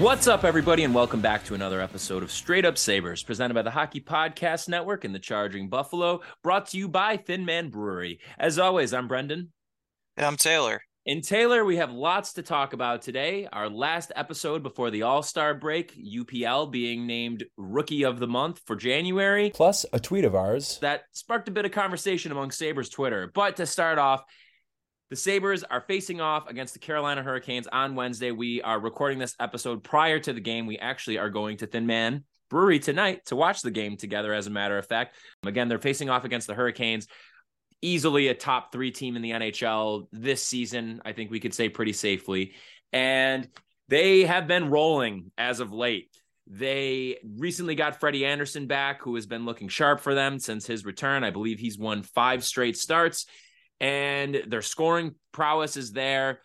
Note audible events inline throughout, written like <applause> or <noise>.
What's up, everybody, and welcome back to another episode of Straight Up Sabres, presented by the Hockey Podcast Network and the Charging Buffalo, brought to you by Thin Man Brewery. As always, I'm Brendan. And I'm Taylor. And Taylor, we have lots to talk about today. Our last episode before the All Star break, UPL being named Rookie of the Month for January. Plus, a tweet of ours that sparked a bit of conversation among Sabres Twitter. But to start off, the Sabres are facing off against the Carolina Hurricanes on Wednesday. We are recording this episode prior to the game. We actually are going to Thin Man Brewery tonight to watch the game together, as a matter of fact. Again, they're facing off against the Hurricanes. Easily a top three team in the NHL this season, I think we could say pretty safely. And they have been rolling as of late. They recently got Freddie Andersen back, who has been looking sharp for them since his return. I believe he's won five straight starts and their scoring prowess is there.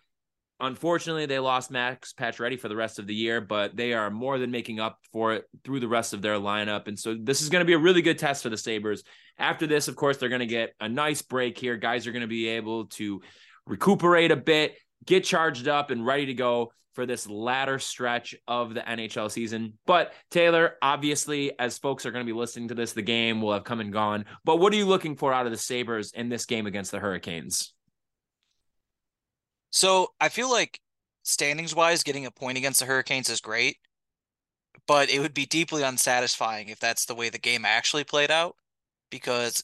Unfortunately, they lost Max Pacioretty for the rest of the year, but they are more than making up for it through the rest of their lineup. And so this is going to be a really good test for the Sabres. After this, of course, they're going to get a nice break here. Guys are going to be able to recuperate a bit, get charged up, and ready to go for this latter stretch of the NHL season. But Taylor, obviously, as folks are going to be listening to this, the game will have come and gone. But what are you looking for out of the Sabres in this game against the Hurricanes? So I feel like standings wise, getting a point against the Hurricanes is great, but it would be deeply unsatisfying if that's the way the game actually played out. Because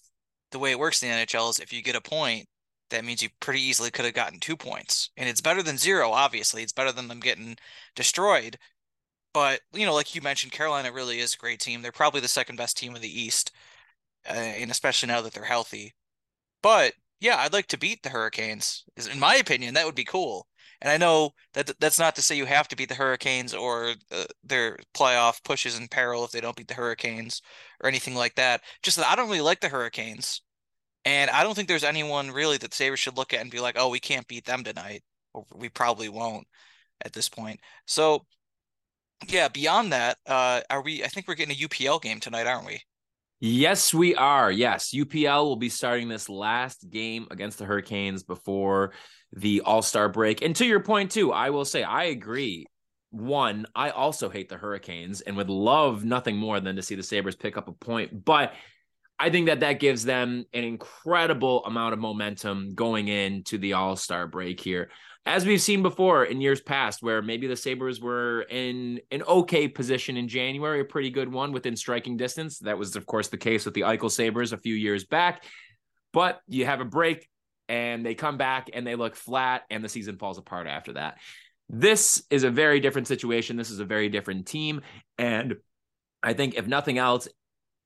the way it works in the NHL is if you get a point, that means you pretty easily could have gotten two points. And it's better than zero, obviously. It's better than them getting destroyed. But, you know, like you mentioned, Carolina really is a great team. They're probably the second best team in the East, uh, and especially now that they're healthy. But yeah, I'd like to beat the Hurricanes. In my opinion, that would be cool. And I know that that's not to say you have to beat the Hurricanes or uh, their playoff pushes in peril if they don't beat the Hurricanes or anything like that. Just that I don't really like the Hurricanes. And I don't think there's anyone really that Sabres should look at and be like, oh, we can't beat them tonight. Or we probably won't at this point. So, yeah, beyond that, uh, are we? I think we're getting a UPL game tonight, aren't we? Yes, we are. Yes, UPL will be starting this last game against the Hurricanes before the All Star break. And to your point, too, I will say I agree. One, I also hate the Hurricanes and would love nothing more than to see the Sabres pick up a point. But I think that that gives them an incredible amount of momentum going into the All Star break here. As we've seen before in years past, where maybe the Sabres were in an okay position in January, a pretty good one within striking distance. That was, of course, the case with the Eichel Sabres a few years back. But you have a break and they come back and they look flat and the season falls apart after that. This is a very different situation. This is a very different team. And I think, if nothing else,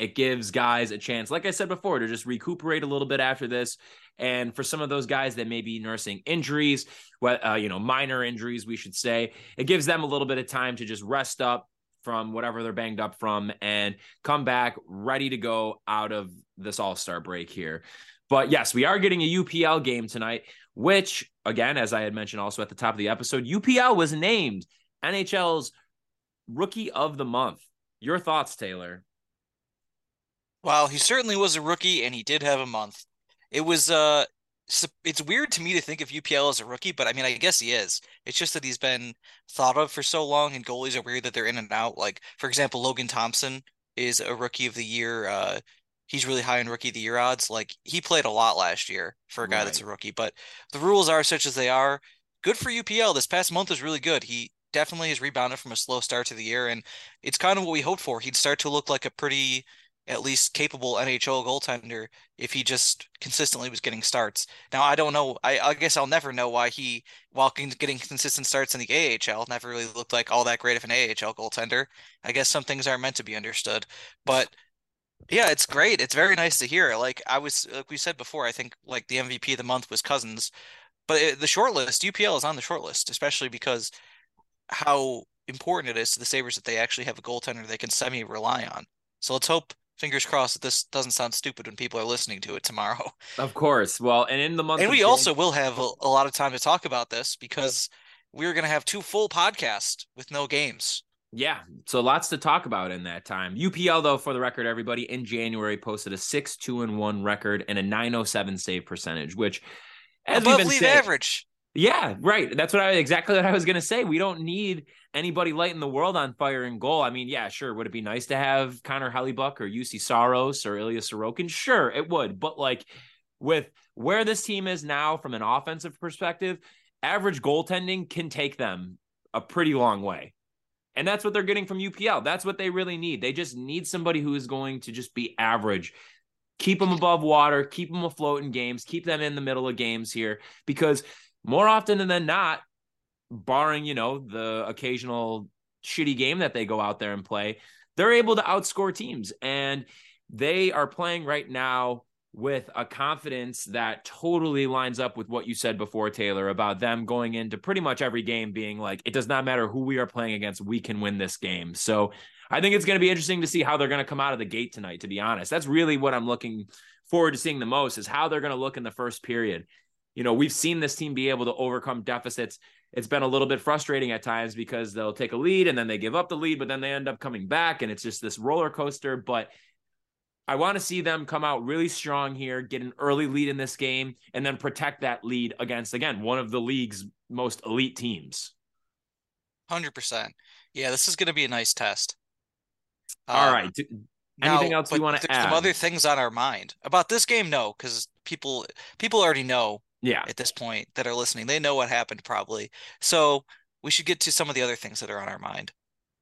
it gives guys a chance, like I said before, to just recuperate a little bit after this. And for some of those guys that may be nursing injuries, uh, you know, minor injuries, we should say, it gives them a little bit of time to just rest up from whatever they're banged up from and come back ready to go out of this all star break here. But yes, we are getting a UPL game tonight, which, again, as I had mentioned also at the top of the episode, UPL was named NHL's Rookie of the Month. Your thoughts, Taylor? Well, he certainly was a rookie, and he did have a month. It was uh, it's weird to me to think of UPL as a rookie, but I mean, I guess he is. It's just that he's been thought of for so long, and goalies are weird that they're in and out. Like, for example, Logan Thompson is a rookie of the year. Uh, he's really high in rookie of the year odds. Like, he played a lot last year for a guy right. that's a rookie, but the rules are such as they are. Good for UPL. This past month was really good. He definitely has rebounded from a slow start to the year, and it's kind of what we hoped for. He'd start to look like a pretty at least capable NHL goaltender if he just consistently was getting starts. Now I don't know. I, I guess I'll never know why he, while getting consistent starts in the AHL, never really looked like all that great of an AHL goaltender. I guess some things aren't meant to be understood, but yeah, it's great. It's very nice to hear. Like I was, like we said before, I think like the MVP of the month was Cozens, but it, the short list, UPL is on the short list, especially because how important it is to the Sabres that they actually have a goaltender they can semi rely on. So let's hope fingers crossed that this doesn't sound stupid when people are listening to it tomorrow. <laughs> Of course. Well, and in the month, and we also will have a, a, lot of time to talk about this because we're going to have two full podcasts with no games. Yeah, so lots to talk about in that time. UPL though, for the record, everybody in January posted a six two and one record and a nine oh seven save percentage, which as above league average. Yeah, right. That's what I exactly what I was gonna say. We don't need anybody lighting the world on fire in goal. I mean, yeah, sure. Would it be nice to have Connor Hellebuyck or Juuse Saros or Ilya Sorokin? Sure, it would. But like with where this team is now from an offensive perspective, average goaltending can take them a pretty long way. And that's what they're getting from UPL. That's what they really need. They just need somebody who is going to just be average keep them above water, keep them afloat in games, keep them in the middle of games here because more often than not, barring, you know, the occasional shitty game that they go out there and play, they're able to outscore teams. And they are playing right now with a confidence that totally lines up with what you said before, Taylor, about them going into pretty much every game being like, it does not matter who we are playing against, we can win this game. So I think it's going to be interesting to see how they're going to come out of the gate tonight, to be honest. That's really what I'm looking forward to seeing the most is how they're going to look in the first period you know, we've seen this team be able to overcome deficits. It's been a little bit frustrating at times because they'll take a lead and then they give up the lead, but then they end up coming back and it's just this roller coaster. But I want to see them come out really strong here, get an early lead in this game, and then protect that lead against, again, one of the league's most elite teams. 100%. Yeah, this is going to be a nice test. All um, right. Anything now, else you want to add? Some other things on our mind about this game, no, because people people already know yeah. at this point that are listening. They know what happened probably. So we should get to some of the other things that are on our mind.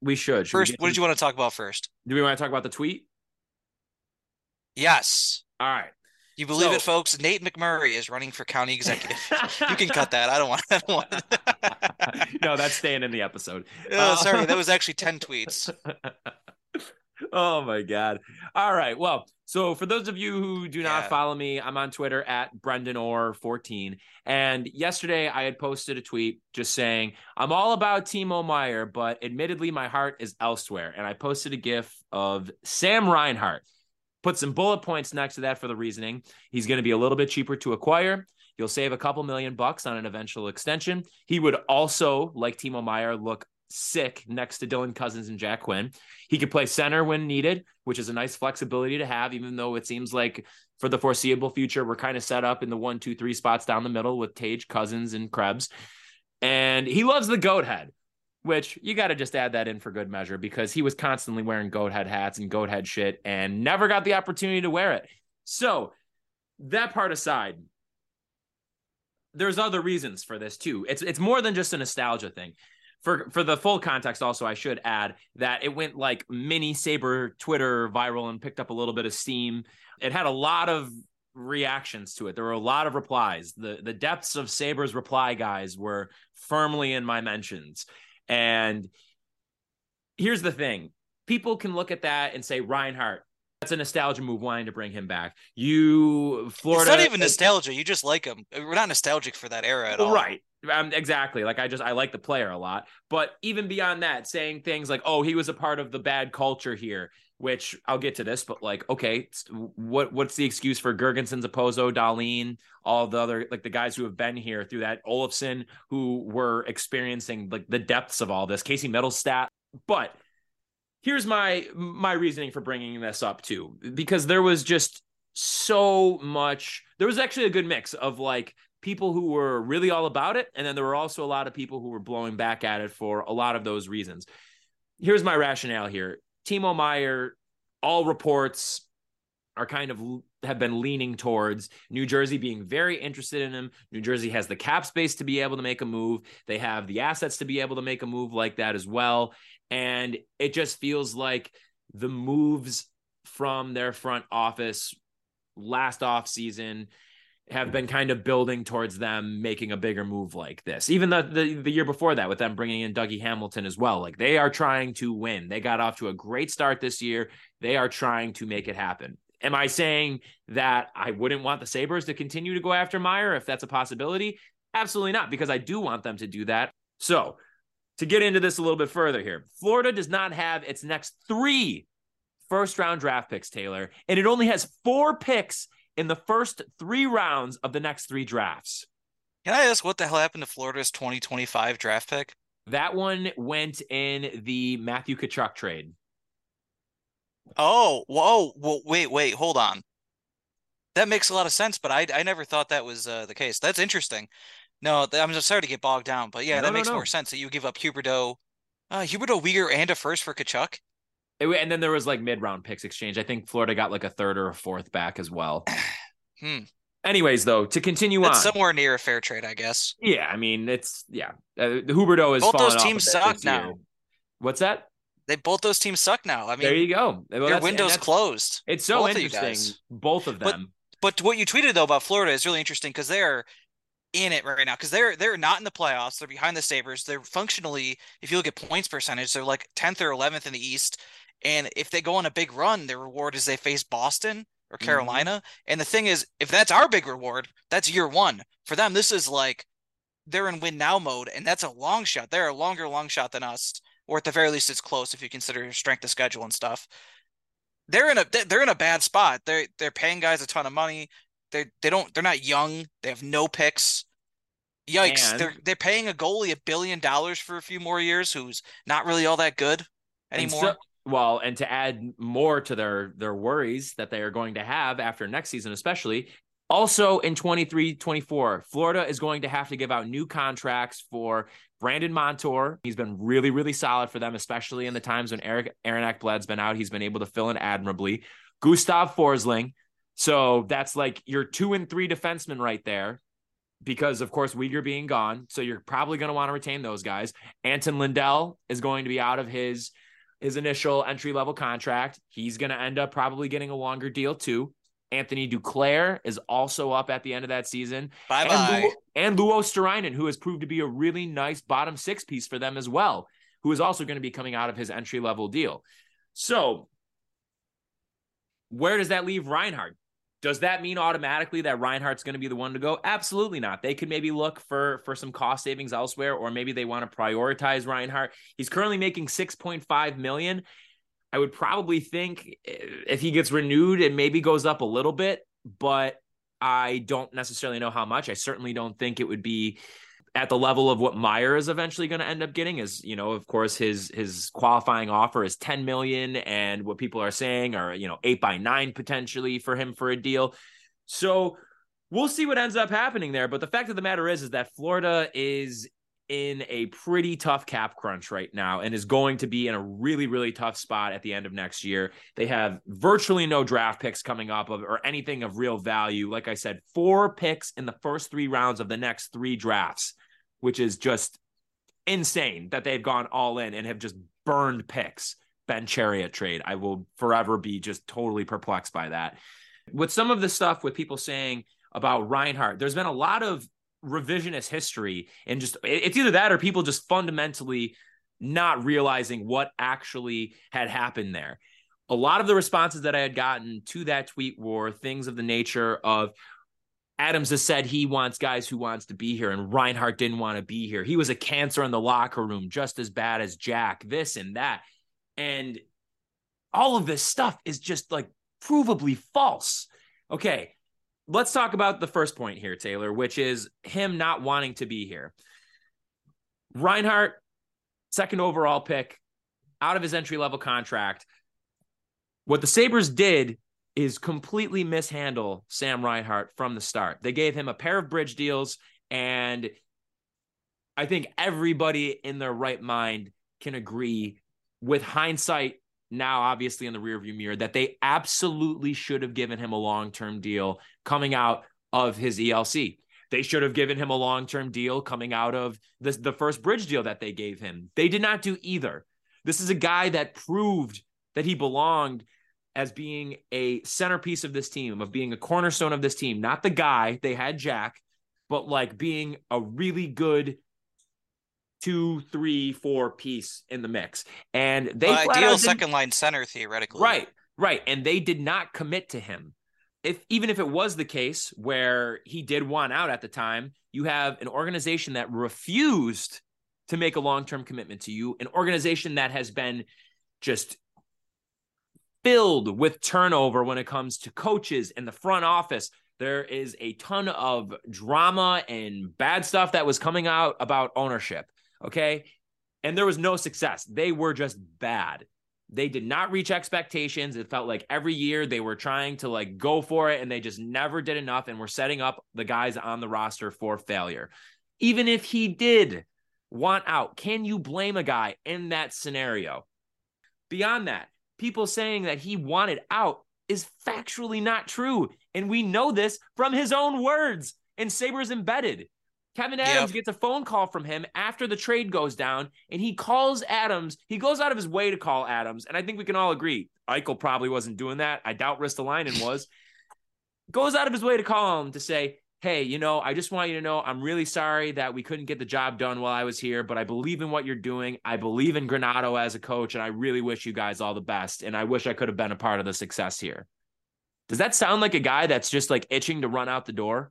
We should, should first we what did you want to talk about first? Do we want to talk about the tweet? Yes. All right. You believe so, it folks? Nate mcmurray is running for county executive. <laughs> You can cut that. I don't want, I don't want <laughs> no that's staying in the episode. <laughs> Oh, sorry. Uh, that was actually 10 tweets oh my god all right well so for those of you who do not yeah. follow me, I'm on Twitter at Brendan Orr 14. And yesterday I had posted a tweet just saying, I'm all about Timo Meier but admittedly my heart is elsewhere. And I posted a GIF of Sam Reinhart. Put some bullet points next to that for the reasoning. He's going to be a little bit cheaper to acquire. You'll save a couple million bucks on an eventual extension. He would also, like Timo Meier, look sick next to Dylan Cozens and Jack Quinn. He could play center when needed, which is a nice flexibility to have, even though it seems like for the foreseeable future, we're kind of set up in the one, two, three spots down the middle with Tage, Cozens, and Krebs. And he loves the goat head. which you got to just add that in for good measure because he was constantly wearing goat head hats and goat head shit and never got the opportunity to wear it. So, that part aside, there's other reasons for this too. It's it's more than just a nostalgia thing. For for the full context, also I should add that it went like mini Saber Twitter viral and picked up a little bit of steam. It had a lot of reactions to it. There were a lot of replies. The the depths of Saber's reply guys were firmly in my mentions. And here's the thing. People can look at that and say Reinhart, that's a nostalgia move wanting to bring him back. You Florida It's not even nostalgia. You just like him. We're not nostalgic for that era at all. Right. Um, exactly. Like I just I like the player a lot. But even beyond that, saying things like, "Oh, he was a part of the bad culture here," which I'll get to this, but like, okay, what what's the excuse for Girgensons, Okposo, Dahlin, all the other like the guys who have been here through that, Olofsson, who were experiencing like the depths of all this, Casey Mittelstadt. But here's my my reasoning for bringing this up too because there was just so much there was actually a good mix of like people who were really all about it and then there were also a lot of people who were blowing back at it for a lot of those reasons here's my rationale here timo Meier, all reports are kind of have been leaning towards New Jersey being very interested in him. New Jersey has the cap space to be able to make a move. They have the assets to be able to make a move like that as well. And it just feels like the moves from their front office last off season have been kind of building towards them making a bigger move like this. Even the, the, the year before that, with them bringing in Dougie Hamilton as well, like they are trying to win. They got off to a great start this year. They are trying to make it happen. Am I saying that I wouldn't want the Sabres to continue to go after Meier if that's a possibility? Absolutely not, because I do want them to do that. So to get into this a little bit further here, Florida does not have its next three first round draft picks, Taylor, and it only has four picks in the first three rounds of the next three drafts. Can I ask what the hell happened to Florida's 2025 draft pick? That one went in the Matthew Tkachuk trade. Oh, whoa, well, wait, wait, hold on. That makes a lot of sense, but I I never thought that was uh, the case. That's interesting. No, I'm just sorry to get bogged down, but yeah, no, that no, makes no. more sense that you give up Huberdeau, uh, Huberdeau, Weegar, and a first for Tkachuk. And then there was like mid round picks exchange. I think Florida got like a third or a fourth back as well. <clears throat> hmm. Anyways, though, to continue That's on, somewhere near a fair trade, I guess. Yeah, I mean, it's yeah. Uh, Huberdeau is both those teams suck now. What's that? They both those teams suck now. I mean, there you go. Well, their window's closed. It's so both interesting. Of both of them. But, but what you tweeted though about Florida is really interesting because they're in it right now because they're they're not in the playoffs. They're behind the Sabres. They're functionally, if you look at points percentage, they're like 10th or 11th in the East. And if they go on a big run, their reward is they face Boston or mm-hmm. Carolina. Mm-hmm. And the thing is, if that's our big reward, that's year one. For them, this is like they're in win now mode, and that's a long shot. They're a longer long shot than us, or at the very least, it's close if you consider your strength of schedule and stuff. They're in a they're in a bad spot. They're they're paying guys a ton of money. They they don't they're not young. They have no picks. Yikes! And, they're they're paying a goalie a billion dollars for a few more years, who's not really all that good anymore. Well, and to add more to their their worries that they are going to have after next season, especially also in 23 24, Florida is going to have to give out new contracts for Brandon Montour. He's been really, really solid for them, especially in the times when Eric Aaron Ekblad's been out. He's been able to fill in admirably. Gustav Forsling. So that's like your two and three defensemen right there because of course Weegar being gone. So you're probably going to want to retain those guys. Anton Lundell is going to be out of his his initial entry level contract. He's going to end up probably getting a longer deal too. Anthony Duclair is also up at the end of that season. Bye bye. And, Luostarinen, who has proved to be a really nice bottom six piece for them as well, who is also going to be coming out of his entry level deal. So, where does that leave Reinhart? Does that mean automatically that Reinhart's going to be the one to go? Absolutely not. They could maybe look for for some cost savings elsewhere, or maybe they want to prioritize Reinhart. He's currently making six point five million. I would probably think eh, if he gets renewed, it maybe goes up a little bit, but I don't necessarily know how much. I certainly don't think it would be at the level of what Meier is eventually going to end up getting is, you know, of course his his qualifying offer is 10 million and what people are saying are, you know, 8 by 9 potentially for him for a deal. So we'll see what ends up happening there, but the fact of the matter is is that Florida is in a pretty tough cap crunch right now and is going to be in a really, really tough spot at the end of next year. They have virtually no draft picks coming up of, or anything of real value. Like I said, four picks in the first three rounds of the next three drafts, which is just insane that they've gone all in and have just burned picks. Ben Chiarot trade. I will forever be just totally perplexed by that. With some of the stuff with people saying about Reinhart, there's been a lot of revisionist history and just it's either that or people just fundamentally not realizing what actually had happened there. A lot of the responses that I had gotten to that tweet were things of the nature of Adams has said he wants guys who wants to be here, and Reinhart didn't want to be here. He was a cancer in the locker room, just as bad as Jack, this and that. And all of this stuff is just like provably false. Okay, let's talk about the first point here, Taylor, which is him not wanting to be here. Reinhart, second overall pick, out of his entry level contract. What the Sabres did is completely mishandle Sam Reinhart from the start. They gave him a pair of bridge deals, and I think everybody in their right mind can agree with hindsight now obviously in the rearview mirror that they absolutely should have given him a long-term deal coming out of his ELC. They should have given him a long-term deal coming out of the, the first bridge deal that they gave him. They did not do either. This is a guy that proved that he belonged as being a centerpiece of this team, of being a cornerstone of this team, not the guy they had Jack, but like being a really good two, three, four piece in the mix. And they uh, ideal second line center theoretically. Right, right. And they did not commit to him. If even if it was the case where he did want out at the time, you have an organization that refused to make a long-term commitment to you, an organization that has been just filled with turnover when it comes to coaches and the front office. There is a ton of drama and bad stuff that was coming out about ownership. Okay. And there was no success. They were just bad. They did not reach expectations. It felt like every year they were trying to like go for it and they just never did enough and were setting up the guys on the roster for failure. Even if he did want out, can you blame a guy in that scenario? Beyond that, people saying that he wanted out is factually not true. And we know this from his own words and Sabres embedded. Kevyn Adams yep. gets a phone call from him after the trade goes down, and he calls Adams. He goes out of his way to call Adams, and I think we can all agree Eichel probably wasn't doing that. I doubt Ristolainen was. <laughs> goes out of his way to call him to say, "Hey, you know, I just want you to know I'm really sorry that we couldn't get the job done while I was here, but I believe in what you're doing. I believe in Granato as a coach, and I really wish you guys all the best. And I wish I could have been a part of the success here." Does that sound like a guy that's just like itching to run out the door?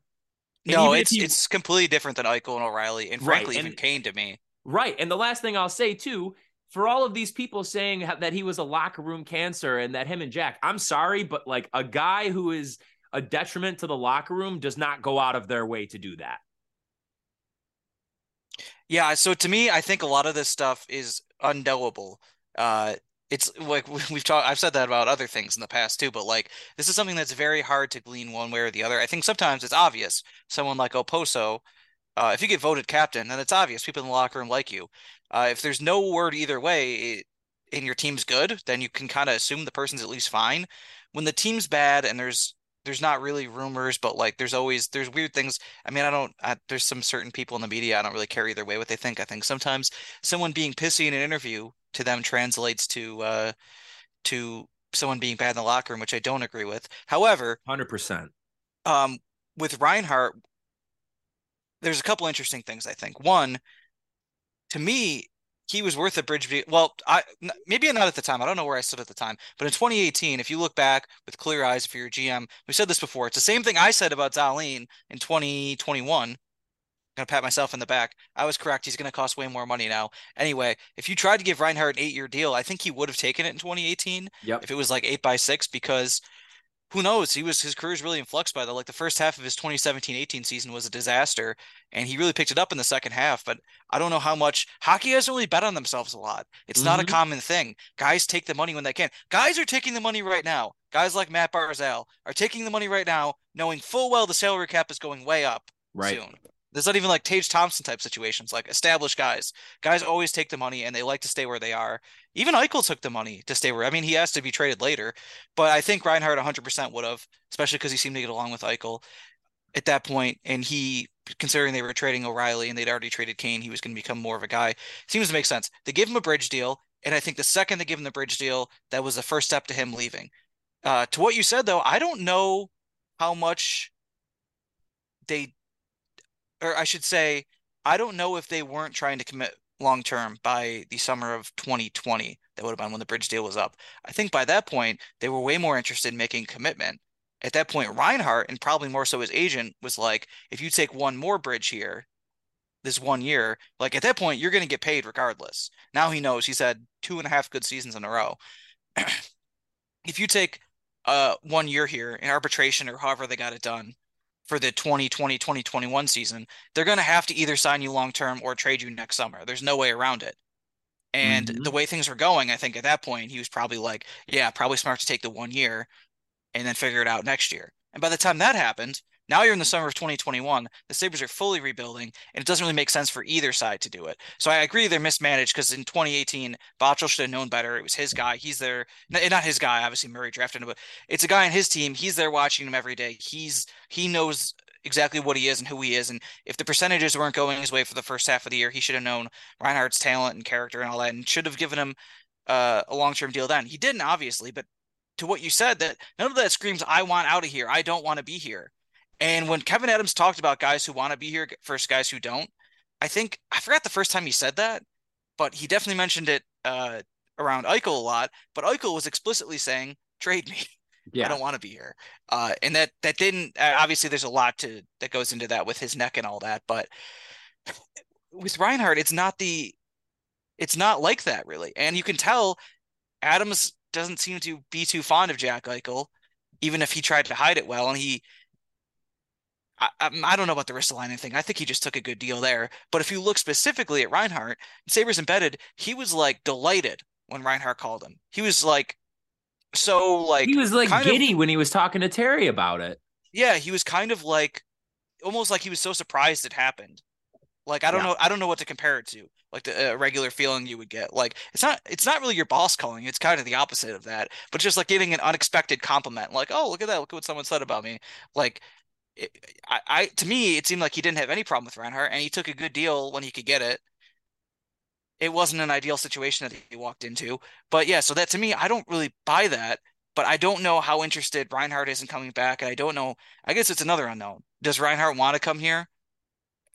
And no, it's he, it's completely different than Eichel and O'Reilly, and frankly, right, and, even Kane to me. Right, and the last thing I'll say too, for all of these people saying that he was a locker room cancer and that him and Jack, I'm sorry, but like a guy who is a detriment to the locker room does not go out of their way to do that. Yeah, so to me, I think a lot of this stuff is unknowable. Uh, it's like <laughs> we've talked i've said that about other things in the past too but like this is something that's very hard to glean one way or the other i think sometimes it's obvious someone like Okposo uh, if you get voted captain then it's obvious people in the locker room like you uh, if there's no word either way and your team's good then you can kind of assume the person's at least fine when the team's bad and there's there's not really rumors but like there's always there's weird things i mean i don't I, there's some certain people in the media i don't really care either way what they think i think sometimes someone being pissy in an interview to them translates to uh, to someone being bad in the locker room, which I don't agree with. However, hundred percent. Um, with Reinhart, there's a couple interesting things. I think one, to me, he was worth a bridge. Well, I maybe not at the time. I don't know where I stood at the time, but in 2018, if you look back with clear eyes if you're your GM, we said this before. It's the same thing I said about Dahlin in 2021 I'm gonna pat myself in the back. I was correct. He's gonna cost way more money now. Anyway, if you tried to give Reinhart an eight-year deal, I think he would have taken it in 2018. Yep. If it was like eight by six, because who knows? He was his career is really in flux by the like the first half of his 2017-18 season was a disaster, and he really picked it up in the second half. But I don't know how much hockey has really bet on themselves a lot. It's mm-hmm. not a mm-hmm. common thing. Guys take the money when they can. Guys are taking the money right now. Guys like Matt Barzal are taking the money right now, knowing full well the salary cap is going way up right. soon. There's not even like Tage Thompson type situations, like established guys. Guys always take the money and they like to stay where they are. Even Eichel took the money to stay where. I mean, he has to be traded later, but I think Reinhart 100% would have, especially because he seemed to get along with Eichel at that point, and he, considering they were trading O'Reilly and they'd already traded Kane, he was going to become more of a guy. Seems to make sense. They gave him a bridge deal, and I think the second they give him the bridge deal, that was the first step to him leaving. Uh, to what you said though, I don't know how much they, or I should say, I don't know if they weren't trying to commit long term by the summer of 2020. That would have been when the bridge deal was up. I think by that point they were way more interested in making commitment. At that point, Reinhart, and probably more so his agent was like, if you take one more bridge here, this one year, like at that point, you're going to get paid regardless. Now he knows he's had two and a half good seasons in a row. <clears throat> if you take uh one year here in arbitration or however they got it done for the 2020 2021 season, they're going to have to either sign you long term or trade you next summer. There's no way around it. And mm-hmm. the way things were going, I think at that point he was probably like, yeah, probably smart to take the one year and then figure it out next year. And by the time that happened, now you're in the summer of 2021. The Sabres are fully rebuilding, and it doesn't really make sense for either side to do it. So I agree they're mismanaged because in 2018, Botterill should have known better. It was his guy. He's there, not his guy. Obviously, Murray drafted him, but it's a guy on his team. He's there watching him every day. He's he knows exactly what he is and who he is. And if the percentages weren't going his way for the first half of the year, he should have known Reinhart's talent and character and all that, and should have given him uh, a long term deal then. He didn't, obviously, but to what you said, that none of that screams, I want out of here. I don't want to be here. And when Kevyn Adams talked about guys who want to be here versus guys who don't, I think I forgot the first time he said that, but he definitely mentioned it uh, around Eichel a lot. But Eichel was explicitly saying, "Trade me. <laughs> Yeah. I don't want to be here." Uh, and that that didn't. Obviously, there's a lot to that goes into that with his neck and all that. But <laughs> with Reinhart, it's not the, it's not like that really. And you can tell Adams doesn't seem to be too fond of Jack Eichel, even if he tried to hide it well. And he I, I, don't know about the wrist Ristolainen thing. I think he just took a good deal there. But if you look specifically at Reinhart, Sabres Embedded, he was like delighted when Reinhart called him. He was like so like he was like giddy of, when he was talking to Terry about it. Yeah, he was kind of like almost like he was so surprised it happened. Like I don't yeah. know, I don't know what to compare it to. Like the uh, regular feeling you would get. Like it's not, it's not really your boss calling. It's kind of the opposite of that. But just like getting an unexpected compliment. Like, oh, look at that. Look at what someone said about me. Like I, I to me it seemed like he didn't have any problem with Reinhart, and he took a good deal when he could get it. It wasn't an ideal situation that he walked into, but yeah. So that to me, I don't really buy that. But I don't know how interested Reinhart is in coming back, and I don't know. I guess it's another unknown. Does Reinhart want to come here?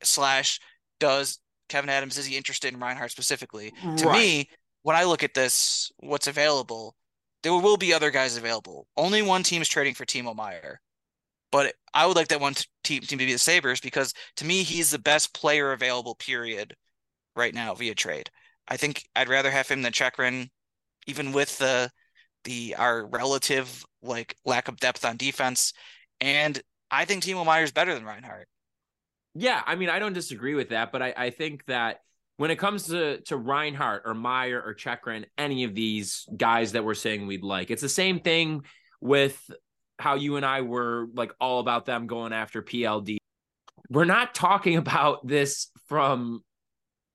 Slash, does Kevyn Adams is he interested in Reinhart specifically? Right. To me, when I look at this, what's available, there will be other guys available. Only one team is trading for Timo Meier. But I would like that one team, team to be the Sabres because to me, he's the best player available, period, right now via trade. I think I'd rather have him than Chychrun, even with the the our relative like lack of depth on defense. And I think Timo Meier is better than Reinhart. Yeah, I mean, I don't disagree with that, but I, I think that when it comes to to Reinhart or Meier or Chychrun, any of these guys that we're saying we'd like, it's the same thing with how you and I were like all about them going after PLD. We're not talking about this from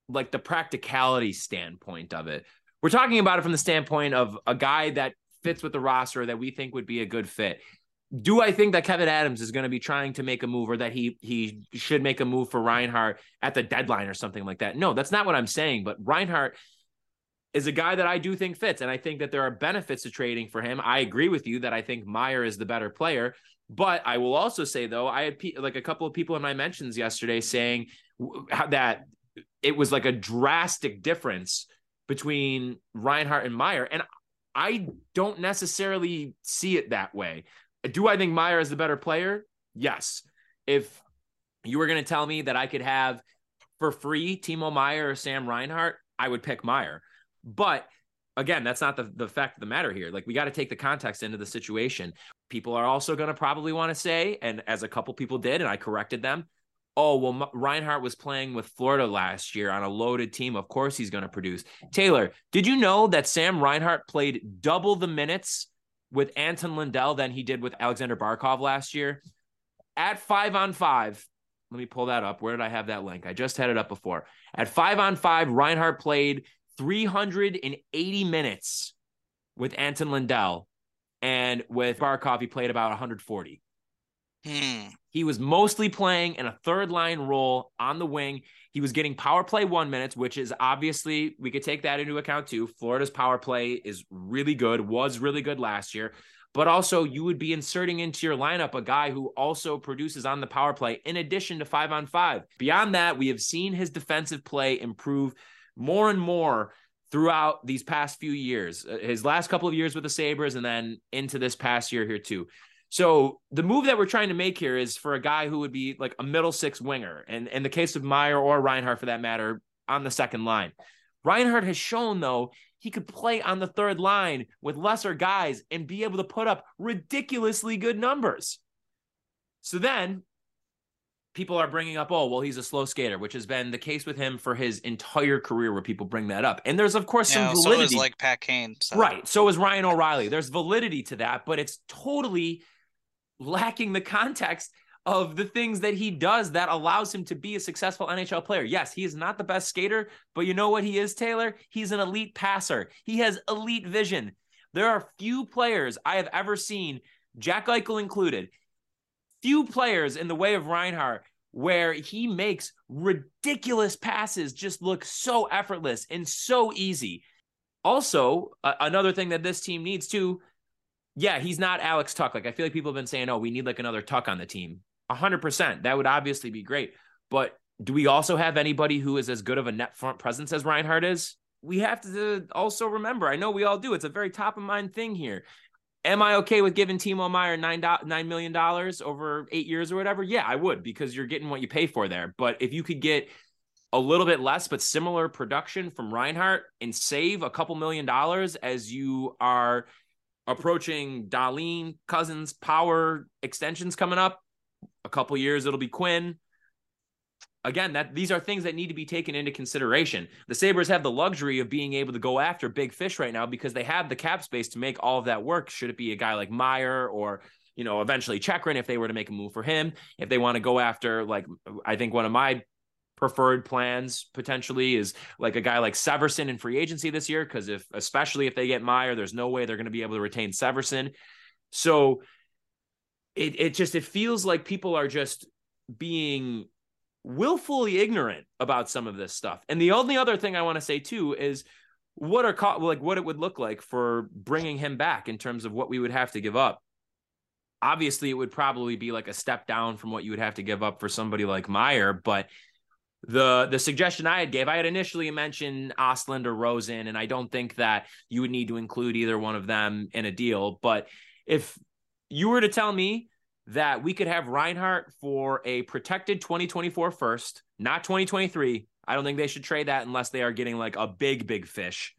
like the practicality standpoint of it. We're talking about it from the standpoint of a guy that fits with the roster that we think would be a good fit. Do I think that Kevyn Adams is going to be trying to make a move or that he he should make a move for Reinhart at the deadline or something like that? No, that's not what I'm saying. But Reinhart is a guy that I do think fits. And I think that there are benefits to trading for him. I agree with you that I think Meier is the better player. But I will also say, though, I had like a couple of people in my mentions yesterday saying that it was like a drastic difference between Reinhart and Meier. And I don't necessarily see it that way. Do I think Meier is the better player? Yes. If you were going to tell me that I could have for free Timo Meier or Sam Reinhart, I would pick Meier. But again, that's not the, the fact of the matter here. Like we got to take the context into the situation. People are also going to probably want to say, and as a couple people did, and I corrected them. Oh, well, Reinhart was playing with Florida last year on a loaded team. Of course, he's going to produce. Taylor, did you know that Sam Reinhart played double the minutes with Anton Lundell than he did with Alexander Barkov last year? At five on five, let me pull that up. Where did I have that link? I just had it up before. At five on five, Reinhart played 380 minutes with Anton Lundell, and with Barkov, he played about 140. Hmm. He was mostly playing in a third line role on the wing. He was getting power play one minutes, which is obviously we could take that into account too. Florida's power play is really good, was really good last year. But also, you would be inserting into your lineup a guy who also produces on the power play in addition to five on five. Beyond that, we have seen his defensive play improve more and more throughout these past few years, uh, his last couple of years with the Sabres, and then into this past year here too. So the move that we're trying to make here is for a guy who would be like a middle six winger, and in the case of Meier or Reinhart for that matter, on the second line. Reinhart has shown though he could play on the third line with lesser guys and be able to put up ridiculously good numbers. So then people are bringing up, oh, well, he's a slow skater, which has been the case with him for his entire career where people bring that up. And there's, of course, Yeah, some so validity. is like Pat Kane. So. Right. So is Ryan O'Reilly. There's validity to that, but it's totally lacking the context of the things that he does that allows him to be a successful NHL player. Yes, he is not the best skater, but you know what he is, Taylor? He's an elite passer. He has elite vision. There are few players I have ever seen, Jack Eichel included, few players in the way of Reinhart where he makes ridiculous passes just look so effortless and so easy. Also, uh, another thing that this team needs too, yeah, he's not Alex Tuch. Like I feel like people have been saying, oh, we need like another Tuch on the team. A hundred percent. That would obviously be great. But do we also have anybody who is as good of a net front presence as Reinhart is? We have to also remember. I know we all do. It's a very top of mind thing here. Am I okay with giving Timo Meier nine nine million dollars over eight years or whatever? Yeah, I would because you're getting what you pay for there. But if you could get a little bit less but similar production from Reinhart and save a couple million dollars as you are approaching Dahlin Cozens power extensions coming up. A couple years it'll be Quinn. Again, that these are things that need to be taken into consideration. The Sabres have the luxury of being able to go after big fish right now because they have the cap space to make all of that work. Should it be a guy like Meier or you know, eventually Chychrun if they were to make a move for him. If they want to go after, like, I think one of my preferred plans potentially is like a guy like Severson in free agency this year. Cause if, especially if they get Meier, there's no way they're going to be able to retain Severson. So it, it just, it feels like people are just being willfully ignorant about some of this stuff. And the only other thing I want to say too is what are like what it would look like for bringing him back in terms of what we would have to give up. Obviously, it would probably be like a step down from what you would have to give up for somebody like Meier, but the the suggestion I had gave, I had initially mentioned Ostlund or Rosen, and I don't think that you would need to include either one of them in a deal. But if you were to tell me that we could have Reinhart for a protected 2024 first, not 2023, I don't think they should trade that unless they are getting like a big, big fish.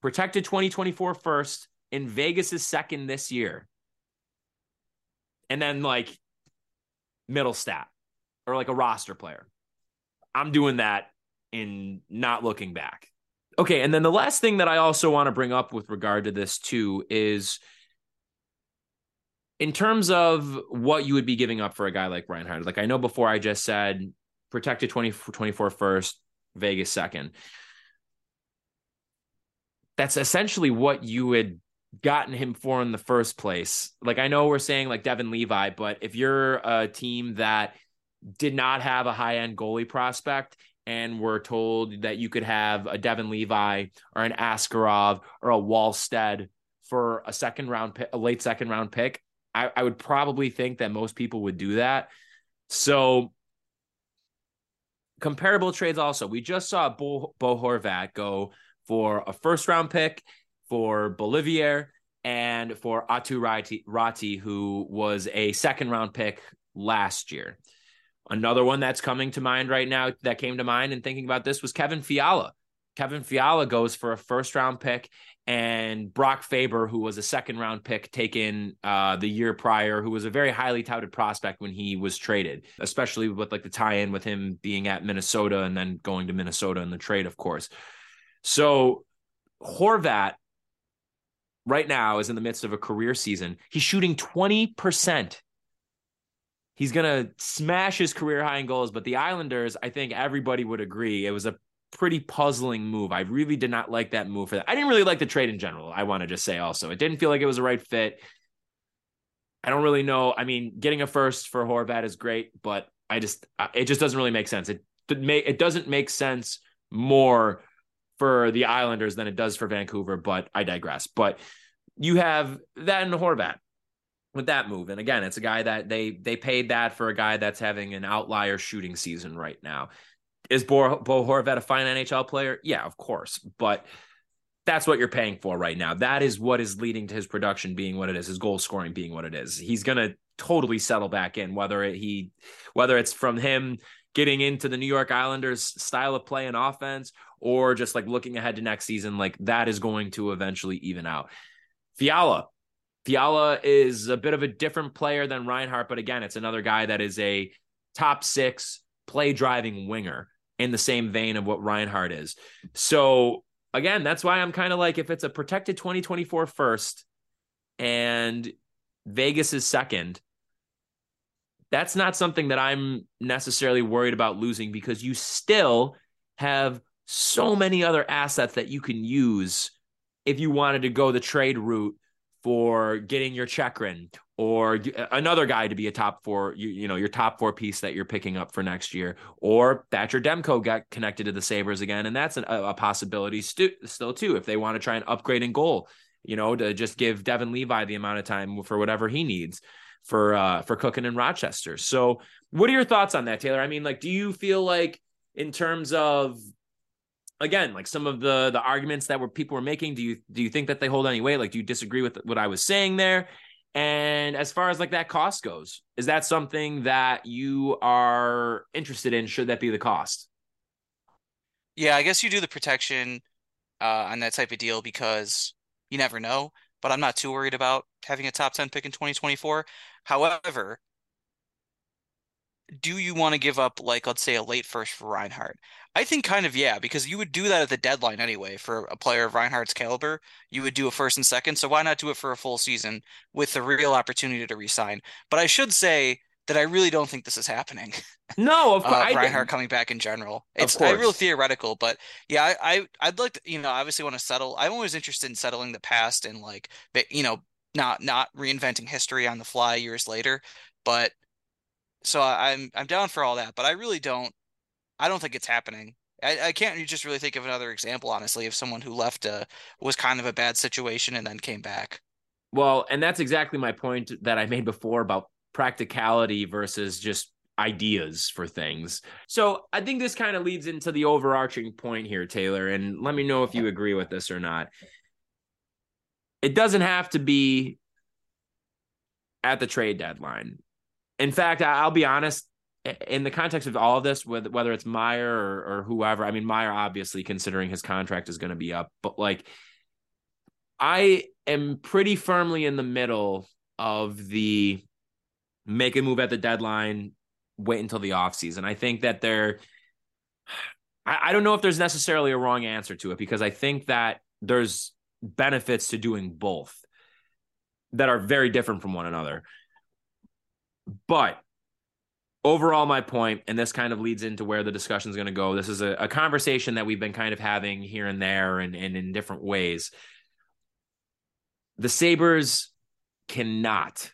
Protected 2024 first in Vegas is second this year. And then like Mittelstadt or like a roster player. I'm doing that in not looking back. Okay, and then the last thing that I also want to bring up with regard to this too is in terms of what you would be giving up for a guy like Reinhart. Like I know before I just said protected 20, 24 first, Vegas second. That's essentially what you had gotten him for in the first place. Like I know we're saying like Devon Levi, but if you're a team that did not have a high end goalie prospect and were told that you could have a Devon Levi or an Askarov or a Wallstedt for a second round pick, a late second round pick, I, I would probably think that most people would do that. So comparable trades also. We just saw Bo, Bo Horvat go for a first round pick for Beauvillier and for Aatu Räty, Räty, who was a second round pick last year. Another one that's coming to mind right now that came to mind and thinking about this was Kevin Fiala. Kevin Fiala goes for a first round pick, and Brock Faber, who was a second round pick taken uh, the year prior, who was a very highly touted prospect when he was traded, especially with like the tie in with him being at Minnesota and then going to Minnesota in the trade, of course. So Horvat right now is in the midst of a career season. He's shooting 20%. he's going to smash his career high in goals. But the Islanders, I think everybody would agree, it was a pretty puzzling move. I really did not like that move for that. I didn't really like the trade in general. I want to just say also, it didn't feel like it was the right fit. I don't really know. I mean, getting a first for Horvat is great, but I just uh, it just doesn't really make sense. It it doesn't make sense more for the Islanders than it does for Vancouver, but I digress. But you have that in Horvat with that move. And again, it's a guy that they they paid that for a guy that's having an outlier shooting season right now. Is Bo, Bo Horvat a fine NHL player? Yeah, of course. But that's what you're paying for right now. That is what is leading to his production being what it is, his goal scoring being what it is. He's gonna totally settle back in, whether he whether it's from him getting into the New York Islanders style of play and offense, or just like looking ahead to next season, like that is going to eventually even out. Fiala, Fiala is a bit of a different player than Reinhart, but again, it's another guy that is a top six play driving winger in the same vein of what Reinhart is. So again, that's why I'm kind of like if it's a protected 2024 first and Vegas is second, that's not something that I'm necessarily worried about losing because you still have so many other assets that you can use if you wanted to go the trade route for getting your Chychrun or another guy to be a top four, you, you know, your top four piece that you're picking up for next year, or Thatcher Demko got connected to the Sabres again. And that's an, a, possibility stu- still too, if they want to try and upgrade in goal, you know, to just give Devon Levi the amount of time for whatever he needs for, uh, for cooking in Rochester. So what are your thoughts on that, Taylor? I mean, like, do you feel like in terms of again, like some of the the arguments that were people were making, do you do you think that they hold any weight? Like, do you disagree with what I was saying there? And as far as like that cost goes, is that something that you are interested in? Should that be the cost? Yeah, I guess you do the protection uh, on that type of deal because you never know. But I'm not too worried about having a top 10 pick in 2024. However, do you want to give up like let's say a late first for Reinhart? I think kind of yeah, because you would do that at the deadline anyway for a player of Reinhart's caliber. You would do a first and second, so why not do it for a full season with the real opportunity to resign? But I should say that I really don't think this is happening. <laughs> No, of course, uh, Reinhart coming back in general. It's a real theoretical, but yeah, I, I would like to, you know, obviously want to settle. I'm always interested in settling the past and like, you know, not not reinventing history on the fly years later. But so I'm I'm down for all that, but I really don't I don't think it's happening. I, I can't just really think of another example, honestly, of someone who left a was kind of a bad situation and then came back. Well, and that's exactly my point that I made before about practicality versus just ideas for things. So I think this kind of leads into the overarching point here, Taylor, and let me know if you agree with this or not. It doesn't have to be at the trade deadline in fact, I'll be honest. In the context of all of this, whether it's Meier or, or whoever, I mean Meier obviously considering his contract is going to be up, but like I am pretty firmly in the middle of the make a move at the deadline, wait until the offseason. I think that there I, I don't know if there's necessarily a wrong answer to it because I think that there's benefits to doing both that are very different from one another. But overall, my point, and this kind of leads into where the discussion is going to go. This is a, a, conversation that we've been kind of having here and there and, and in different ways. The Sabres cannot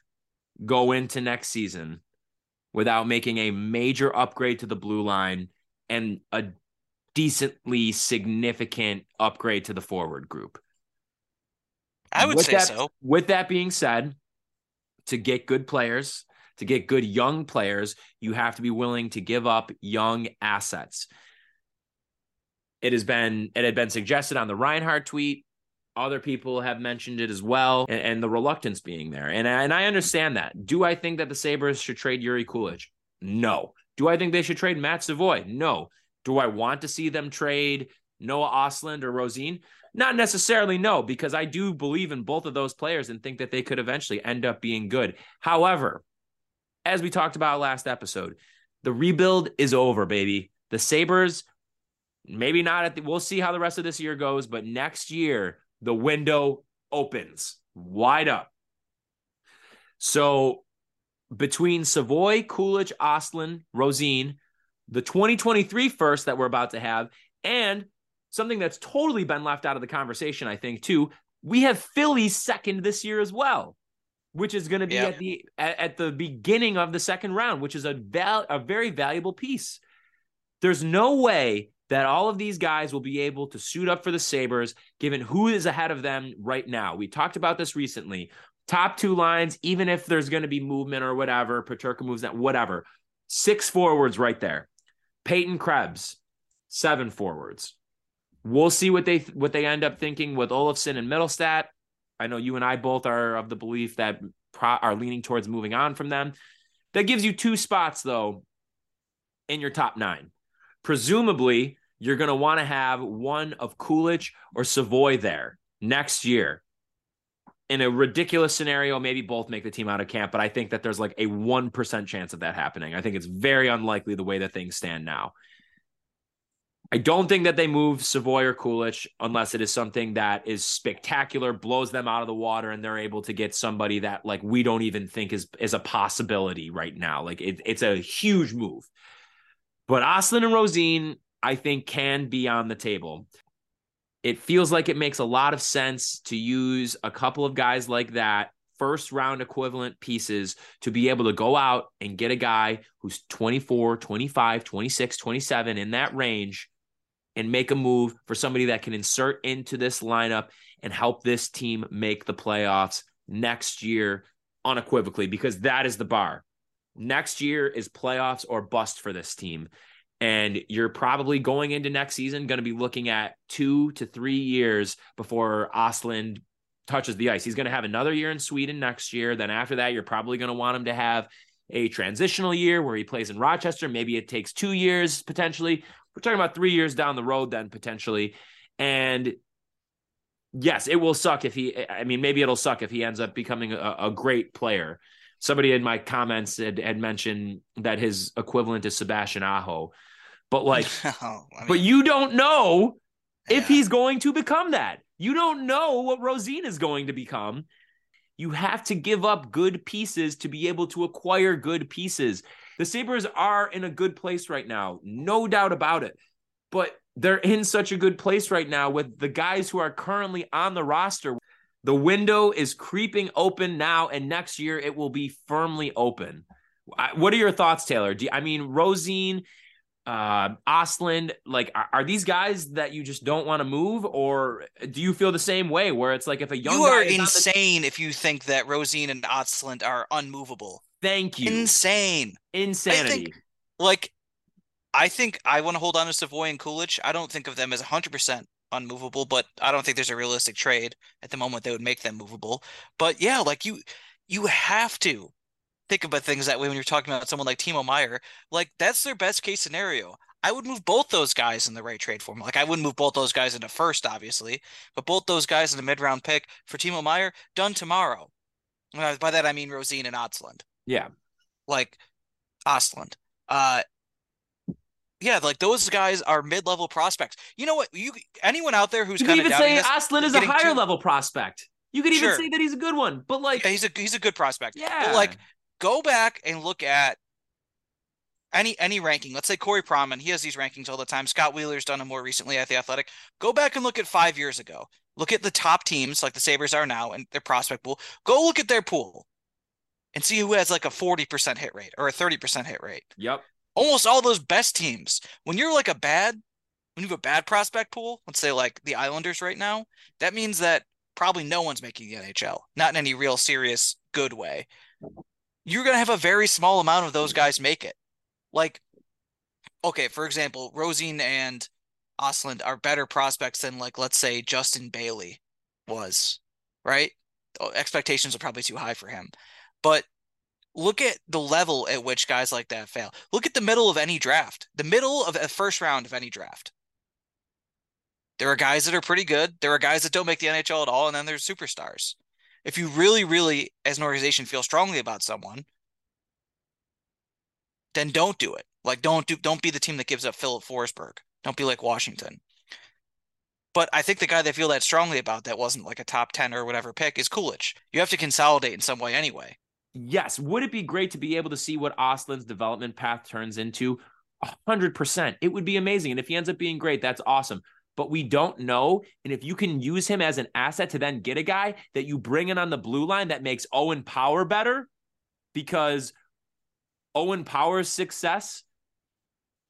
go into next season without making a major upgrade to the blue line and a decently significant upgrade to the forward group. I would with say that, so. With that being said, to get good players, to get good young players, you have to be willing to give up young assets. It has been it had been suggested on the Reinhart tweet. Other people have mentioned it as well, and, and the reluctance being there. And, and I understand that. Do I think that the Sabres should trade Jiri Kulich? No. Do I think they should trade Matt Savoie? No. Do I want to see them trade Noah Ostlund or Rosén? Not necessarily no, because I do believe in both of those players and think that they could eventually end up being good. However, as we talked about last episode, the rebuild is over, baby. The Sabres, maybe not at the, we'll see how the rest of this year goes, but next year, the window opens wide up. So between Savoie, Kulich, Ostlund, Rosén, the 2023 first that we're about to have, and something that's totally been left out of the conversation, I think, too. We have Philly second this year as well, which is going to be at the at, at, the beginning of the second round, which is a val- a very valuable piece. There's no way that all of these guys will be able to suit up for the Sabres, given who is ahead of them right now. We talked about this recently. Top two lines, even if there's going to be movement or whatever, Peterka moves that, whatever. Six forwards right there. Peyton Krebs, seven forwards. We'll see what they what they end up thinking with Olofsson and Mittelstadt. I know you and I both are of the belief that pro, are leaning towards moving on from them. That gives you two spots though in your top nine. Presumably, you're going to want to have one of Kulich or Savoie there next year. In a ridiculous scenario, maybe both make the team out of camp, but I think that there's like a 1% chance of that happening. I think it's very unlikely the way that things stand now. I don't think that they move Savoie or Kulich unless it is something that is spectacular, blows them out of the water, and they're able to get somebody that like we don't even think is is a possibility right now. Like it, it's a huge move. But Ostlund and Rosén, I think, can be on the table. It feels like it makes a lot of sense to use a couple of guys like that, first round equivalent pieces, to be able to go out and get a guy who's 24, 25, 26, 27 in that range and make a move for somebody that can insert into this lineup and help this team make the playoffs next year unequivocally, because that is the bar next year is playoffs or bust for this team. And you're probably going into next season going to be looking at two to three years before Ostlund touches the ice. He's going to have another year in Sweden next year. Then after that, you're probably going to want him to have a transitional year where he plays in Rochester. Maybe it takes two years potentially. We're talking about three years down the road, then potentially. And yes, it will suck if he, I mean, maybe it'll suck if he ends up becoming a, a great player somebody in my comments had, had mentioned that his equivalent is Sebastian Aho. But <laughs> like, oh, I mean, but you don't know yeah. if he's going to become that. You don't know what Rosén is going to become. You have to give up good pieces to be able to acquire good pieces. The Sabres are in a good place right now, no doubt about it. But they're in such a good place right now with the guys who are currently on the roster. The window is creeping open now, and next year it will be firmly open. What are your thoughts, Taylor? You, I mean, Rosén, uh, like, are, are, these guys that you just don't want to move, or do you feel the same way? Where it's like if a young you are insane the... if you think that Rosén and Ostlund are unmovable. Thank you. Insane. Insanity. Think, like, I think I want to hold on to Savoie and Kulich. I don't think of them as 100% unmovable, but I don't think there's a realistic trade at the moment that would make them movable. But yeah, like you you have to think about things that way when you're talking about someone like Timo Meier. Like that's their best case scenario. I would move both those guys in the right trade form. Like I wouldn't move both those guys into first, obviously, but both those guys in the mid round pick for Timo Meier done tomorrow. By that I mean Rosén and Ostlund. Yeah. Like Ostlund. Uh yeah, like those guys are mid-level prospects. You know what? You anyone out there who's kind of. you could even say Ostlund is a higher too... level prospect. You could even sure. say that he's a good one, but like yeah, he's a he's a good prospect. Yeah, but like go back and look at any any ranking. Let's say Corey Pronman, he has these rankings all the time. Scott Wheeler's done them more recently at the Athletic. Go back and look at five years ago. Look at the top teams like the Sabres are now and their prospect pool. Go look at their pool and see who has like a 40% hit rate or a 30% hit rate. Yep almost all those best teams, when you're like a bad, when you have a bad prospect pool, let's say like the Islanders right now, that means that probably no one's making the NHL, not in any real serious good way. You're going to have a very small amount of those guys make it. Like, okay, for example, Rosén and Ostlund are better prospects than, like, let's say Justin Bailey was, right? Oh, expectations are probably too high for him. But look at the level at which guys like that fail. Look at the middle of any draft, the middle of a first round of any draft. There are guys that are pretty good. There are guys that don't make the NHL at all, and then there's superstars. If you really, really, as an organization, feel strongly about someone, then don't do it. Like don't do don't be the team that gives up Filip Forsberg. Don't be like Washington. But I think the guy they feel that strongly about that wasn't like a top 10 or whatever pick is Kulich. You have to consolidate in some way anyway. yes, would it be great to be able to see what Ostlund's development path turns into? 100%. It would be amazing. And if he ends up being great, that's awesome. But we don't know. And if you can use him as an asset to then get a guy that you bring in on the blue line that makes Owen Power better, because Owen Power's success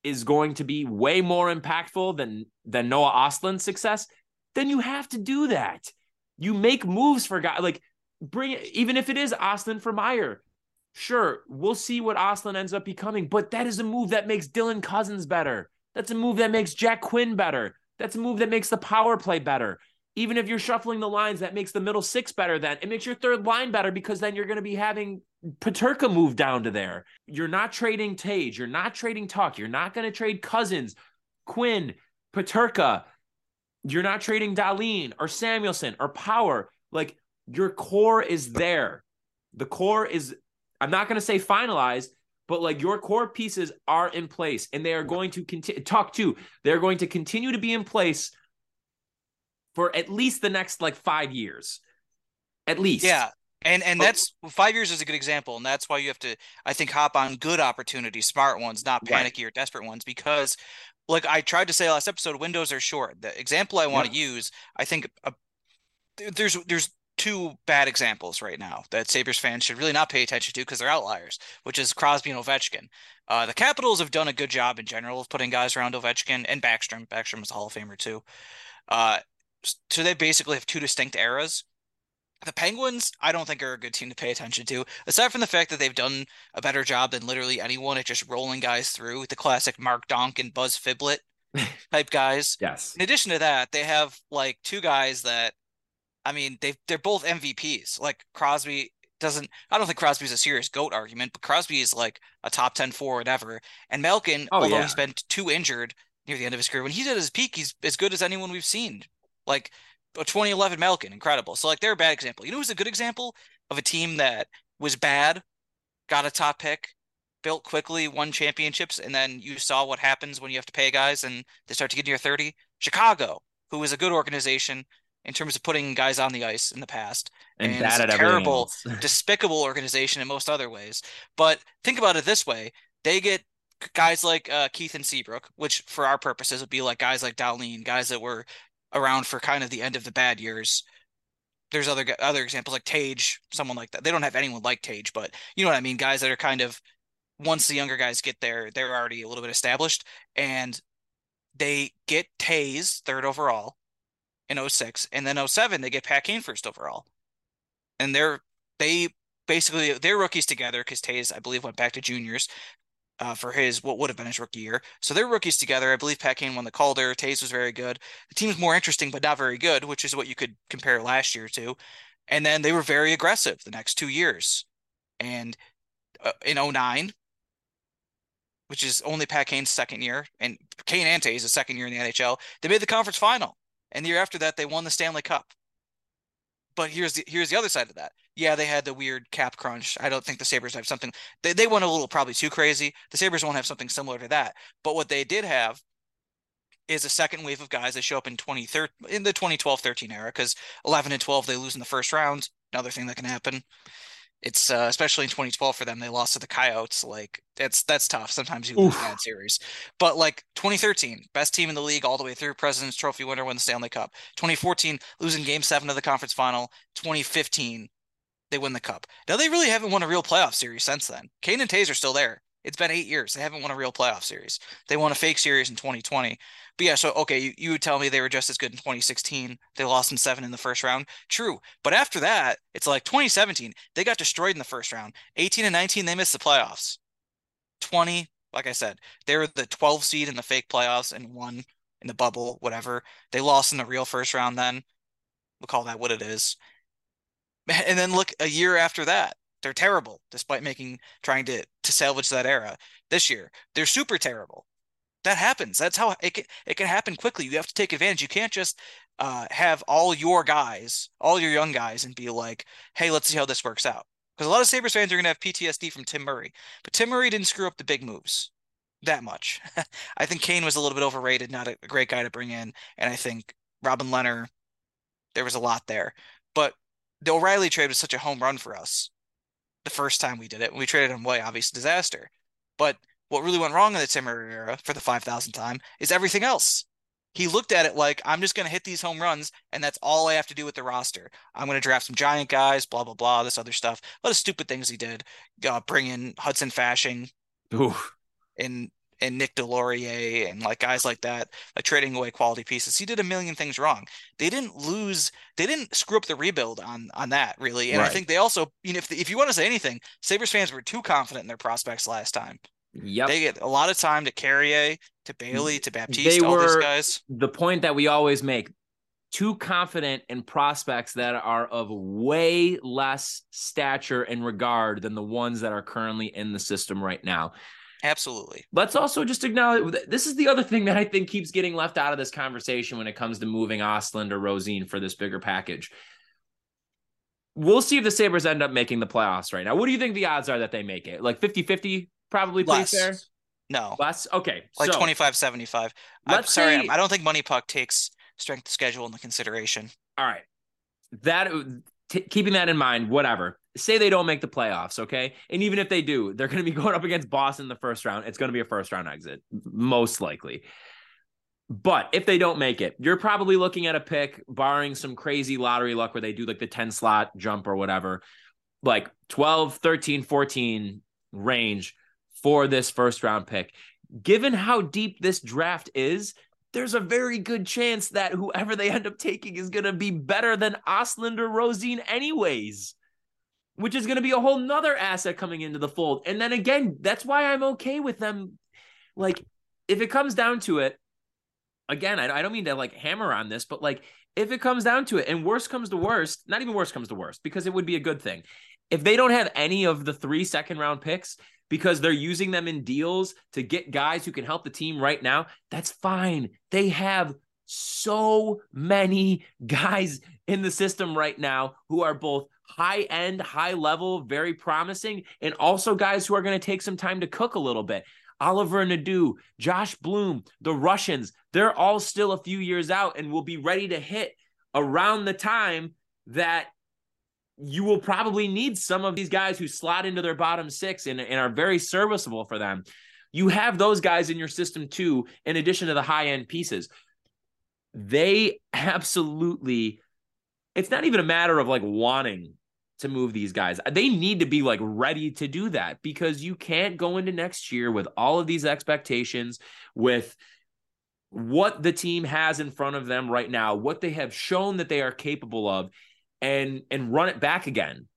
is going to be way more impactful than than Noah Ostlund's success, then you have to do that. You make moves for guys like bring it, even if it is Ostlund for Meier. Sure, we'll see what Ostlund ends up becoming, but that is a move that makes Dylan Cozens better. That's a move that makes Jack Quinn better. That's a move that makes the power play better. Even if you're shuffling the lines, that makes the middle six better. Then it makes your third line better because then you're going to be having Peterka move down to there. You're not trading Tage. You're not trading Tuch. You're not going to trade Cozens, Quinn, Peterka. You're not trading Dahlin or Samuelsson or Power. Like your core is there. The core is, I'm not going to say finalized, but like your core pieces are in place and they are going to continue talk to they're going to continue to be in place for at least the next like five years. At least. Yeah and and that's five years is a good example and that's why you have to i think hop on good opportunities smart ones not panicky right. or desperate ones because like i tried to say last episode windows are short. The example i want to use i think uh, a, there's there's two bad examples right now that Sabres fans should really not pay attention to because they're outliers, which is Crosby and Ovechkin. Uh, the Capitals have done a good job in general of putting guys around Ovechkin and Backstrom. Backstrom is a Hall of Famer too. Uh, so they basically have two distinct eras. The Penguins, I don't think are a good team to pay attention to, aside from the fact that they've done a better job than literally anyone at just rolling guys through the classic Mark Donk and Buzz Fiblet <laughs> type guys. Yes. In addition to that, they have like two guys that I mean, they they're both MVPs. Like Crosby doesn't I don't think Crosby's a serious goat argument, but Crosby is like a top 10 forward ever. And Malkin, oh, although yeah. he's been too injured near the end of his career, when he's at his peak, he's as good as anyone we've seen. Like a 2011 Malkin, incredible. So like they're a bad example. You know who's a good example of a team that was bad, got a top pick, built quickly, won championships, and then you saw what happens when you have to pay guys and they start to get near 30? Chicago, who is a good organization, in terms of putting guys on the ice in the past. And, and bad at terrible, <laughs> despicable organization in most other ways. But think about it this way: they get guys like uh, Keith and Seabrook, which for our purposes would be like guys like Dahlin, guys that were around for kind of the end of the bad years. There's other other examples like Tage, someone like that. They don't have anyone like Tage, but you know what I mean. Guys that are kind of once the younger guys get there, they're already a little bit established, and they get Toews third overall in 06 and then 07 they get Pat Kane first overall. And they're they basically they're rookies together because Toews I believe went back to juniors uh, for his what would have been his rookie year. So they're rookies together. I believe Pat Kane won the Calder. Toews was very good. The team's more interesting but not very good, which is what you could compare last year to. And then they were very aggressive the next two years. And uh, in 09, which is only Pat Kane's second year, and Kane and Toews' second year in the NHL, they made the conference final. And the year after that, they won the Stanley Cup. But here's the here's the other side of that. Yeah, they had the weird cap crunch. I don't think the Sabres have something. They they went a little probably too crazy. The Sabres won't have something similar to that. But what they did have is a second wave of guys that show up in 2013 in the 2012-13 era because 11 and 12 they lose in the first round. Another thing that can happen it's uh, especially in 2012 for them they lost to the coyotes like that's that's tough. Sometimes you lose bad series. But like 2013 best team in the league all the way through president's trophy winner win the stanley cup. 2014 losing game seven of the conference final. 2015 they win the cup. Now they really haven't won a real playoff series since then. Kane and Toews are still there it's been eight years they haven't won a real playoff series they won a fake series in 2020 but yeah, so okay, you, you would tell me they were just as good in 2016. They lost in seven in the first round. True. But after that, it's like 2017, they got destroyed in the first round. 18 and 19, they missed the playoffs. 20, like I said, they were the 12 seed in the fake playoffs and won in the bubble, whatever. They lost in the real first round then. We'll call that what it is. <laughs> And then look a year after that. They're terrible, despite making trying to to salvage that era. This year, they're super terrible that happens. That's how it can it can happen quickly. You have to take advantage. You can't just uh, have all your guys, all your young guys, and be like, "Hey, let's see how this works out." Because a lot of Sabres fans are going to have PTSD from Tim Murray, but Tim Murray didn't screw up the big moves that much. <laughs> I think Kane was a little bit overrated, not a great guy to bring in, and I think Robin Lehner, there was a lot there. But the O'Reilly trade was such a home run for us. The first time we did it. When we traded him away, obvious disaster. But what really went wrong in the Tim era for the 5,000 time is everything else. He looked at it like, I'm just going to hit these home runs, and that's all I have to do with the roster. I'm going to draft some giant guys, blah, blah, blah, this other stuff. A lot of stupid things he did. Uh, bring in Hudson Fasching Ooh. and and Nick Deslauriers and like guys like that, like trading away quality pieces. He did a million things wrong. They didn't lose. They didn't screw up the rebuild on on that really. And Right. I think they also, you know, if if you want to say anything, Sabres fans were too confident in their prospects last time. Yep. They get a lot of time to Carrier, to Bailey, to Baptiste, They all these were- guys. the point that we always make too confident in prospects that are of way less stature and regard than the ones that are currently in the system right now. Absolutely. Let's also just acknowledge this is the other thing that I think keeps getting left out of this conversation when it comes to moving Ostlund or Rosén for this bigger package. We'll see if the Sabres end up making the playoffs right now. What do you think the odds are that they make it? Like 50 50, probably pretty Less. fair? No, Less? Okay. like so, 25 75. I'm sorry, say- I don't think MoneyPuck takes strength of schedule into consideration. all right that t- keeping that in mind whatever say they don't make the playoffs okay? And even if they do they're going to be <laughs> going up against boston in the first round. It's going to be a first round exit most likely. But if they don't make it you're probably looking at a pick barring some crazy lottery luck where they do like the 10 slot jump or whatever like 12 13 14 range for this first round pick. Given how deep this draft is there's a very good chance that whoever they end up taking is going to be better than Ostlund or Rosén, anyways, which is going to be a whole nother asset coming into the fold. And then again, that's why I'm okay with them. Like, if it comes down to it, again, I, I don't mean to like hammer on this, but like, if it comes down to it, and worst comes to worst, not even worst comes to worst, because it would be a good thing. If they don't have any of the three second round picks, because they're using them in deals to get guys who can help the team right now, that's fine. They have so many <laughs> guys in the system right now who are both high end, high level, very promising, and also guys who are going to take some time to cook a little bit. Oliver Nadeau, Josh Bloom, the Russians, they're all still a few years out and will be ready to hit around the time that you will probably need some of these guys who slot into their bottom six and, and are very serviceable for them. You have those guys in your system too, in addition to the high end pieces. They absolutely, it's not even a matter of like wanting to move these guys. They need to be like ready to do that because you can't go into next year with all of these expectations, with what the team has in front of them right now, what they have shown that they are capable of, and and run it back again.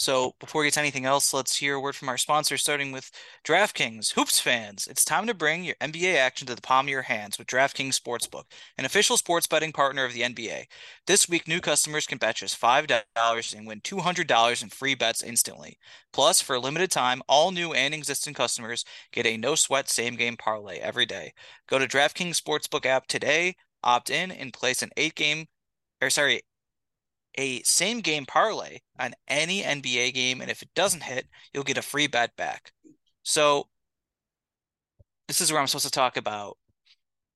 So before we get to anything else, let's hear a word from our sponsor, starting with DraftKings. Hoops fans, it's time to bring your NBA action to the palm of your hands with DraftKings Sportsbook, an official sports betting partner of the NBA. This week, new customers can bet just $5 and win $200 in free bets instantly. Plus, for a limited time, all new and existing customers get a no-sweat same-game parlay every day. Go to DraftKings Sportsbook app today, opt in, and place an eight-game, or sorry, a same game parlay on any NBA game, and if it doesn't hit, you'll get a free bet back. So this is where I'm supposed to talk about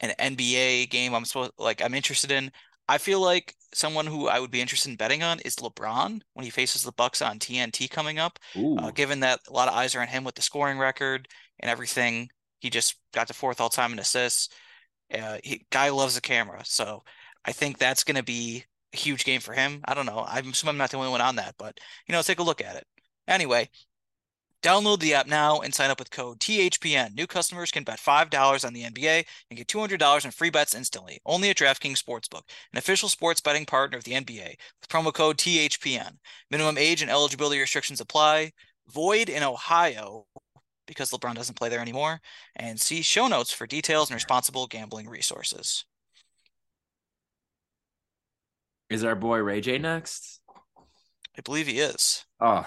an NBA game I'm supposed like I'm interested in. I feel like someone who I would be interested in betting on is LeBron when he faces the Bucks on TNT coming up. Uh, given that a lot of eyes are on him with the scoring record and everything, he just got the fourth all time in assists. Uh, he, guy loves the camera, so I think that's going to be huge game for him. I don't know. I'm assuming I'm not the only one on that, but you know, take a look at it. Anyway, download the app now and sign up with code THPN. New customers can bet $5 on the NBA and get $200 in free bets instantly. Only at DraftKings Sportsbook, an official sports betting partner of the NBA, with promo code THPN. Minimum age and eligibility restrictions apply. Void in Ohio because LeBron doesn't play there anymore. And see show notes for details and responsible gambling resources. Is our boy Ray J next? I believe he is. Oh,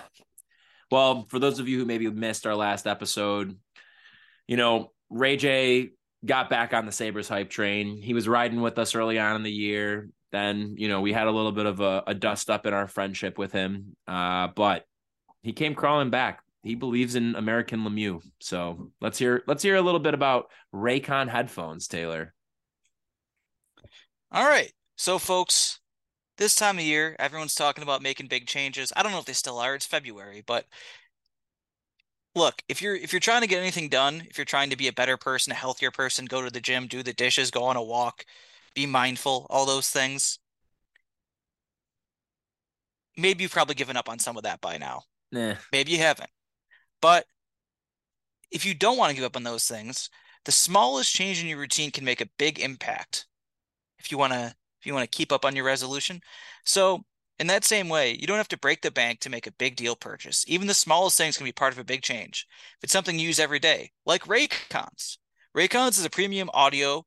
well, for those of you who maybe missed our last episode, you know, Ray J got back on the Sabres hype train. He was riding with us early on in the year. Then, you know, we had a little bit of a, a dust up in our friendship with him. Uh, but he came crawling back. He believes in American Lemieux. So let's hear let's hear a little bit about Raycon headphones, Taylor. All right. So, folks, this time of year, everyone's talking about making big changes. I don't know if they still are. It's February, but look, if you're if you're trying to get anything done, if you're trying to be a better person, a healthier person, go to the gym, do the dishes, go on a walk, be mindful, all those things. Maybe you've probably given up on some of that by now. Nah. Maybe you haven't. But if you don't want to give up on those things, the smallest change in your routine can make a big impact. If you want to if you want to keep up on your resolution. So, in that same way, you don't have to break the bank to make a big deal purchase. Even the smallest things can be part of a big change. If it's something you use every day, like Raycons. Raycons is a premium audio.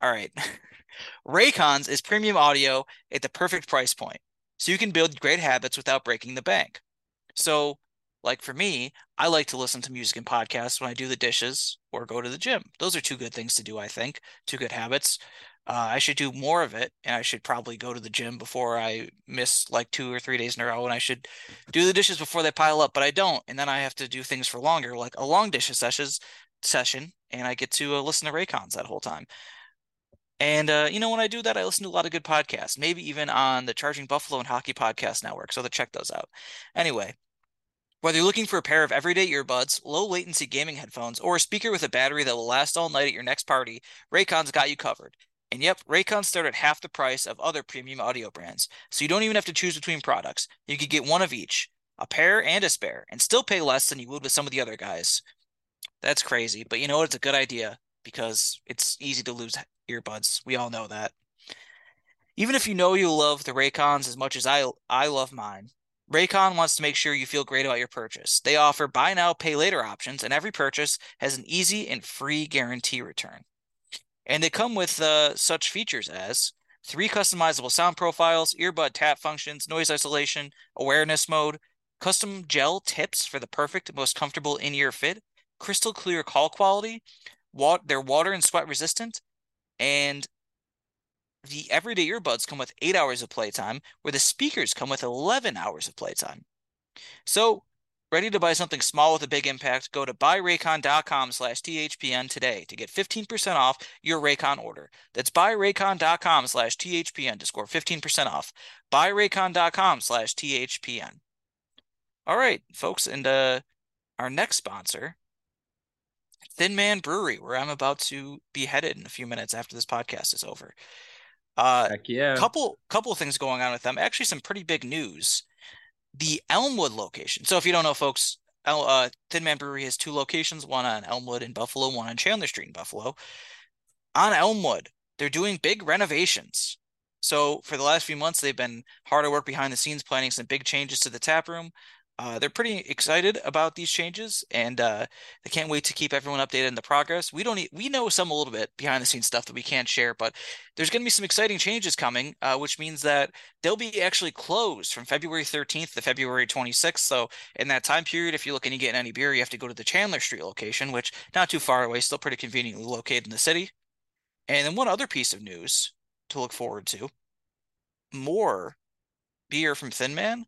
All right. <laughs> Raycons is premium audio at the perfect price point. So you can build great habits without breaking the bank. So, like for me, I like to listen to music and podcasts when I do the dishes or go to the gym. Those are two good things to do, I think. Two good habits. Uh, I should do more of it, and I should probably go to the gym before I miss like two or three days in a row, and I should do the dishes before they pile up. But I don't, and then I have to do things for longer, like a long dishes sessions session, and I get to uh, listen to Raycons that whole time. And uh, you know, when I do that, I listen to a lot of good podcasts, maybe even on the Charging Buffalo and Hockey Podcast Network. So to check those out. Anyway, whether you're looking for a pair of everyday earbuds, low latency gaming headphones, or a speaker with a battery that will last all night at your next party, Raycon's got you covered. And yep, Raycons start at half the price of other premium audio brands. So you don't even have to choose between products. You could get one of each, a pair and a spare, and still pay less than you would with some of the other guys. That's crazy, but you know what? It's a good idea because it's easy to lose earbuds. We all know that. Even if you know you love the Raycons as much as I I love mine, Raycon wants to make sure you feel great about your purchase. They offer buy now, pay later options, and every purchase has an easy and free guarantee return. And they come with uh, such features as three customizable sound profiles, earbud tap functions, noise isolation, awareness mode, custom gel tips for the perfect, most comfortable in ear fit, crystal clear call quality, wat- they're water and sweat resistant, and the everyday earbuds come with eight hours of playtime, where the speakers come with 11 hours of playtime. So, ready to buy something small with a big impact? Go to buyraycon.com slash THPN today to get 15% off your Raycon order. That's buyraycon.com slash THPN to score 15% off. Buyraycon.com slash THPN. All right, folks, and uh, our next sponsor Thin Man Brewery, where I'm about to be headed in a few minutes after this podcast is over. Uh, Heck yeah. couple couple things going on with them. Actually, some pretty big news. The Elmwood location. So if you don't know, folks, El, uh, Thin Man Brewery has two locations: one on Elmwood in Buffalo, one on Chandler Street in Buffalo. On Elmwood, they're doing big renovations. So for the last few months, they've been hard at work behind the scenes, planning some big changes to the tap room. Uh, they're pretty excited about these changes, and uh, they can't wait to keep everyone updated in the progress. We don't, e- we know some a little bit behind the scenes stuff that we can't share, but there's going to be some exciting changes coming, uh, which means that they'll be actually closed from February 13th to February 26th. So in that time period, if you're looking to get any beer, you have to go to the Chandler Street location, which not too far away, still pretty conveniently located in the city. And then one other piece of news to look forward to: more beer from Thin Man.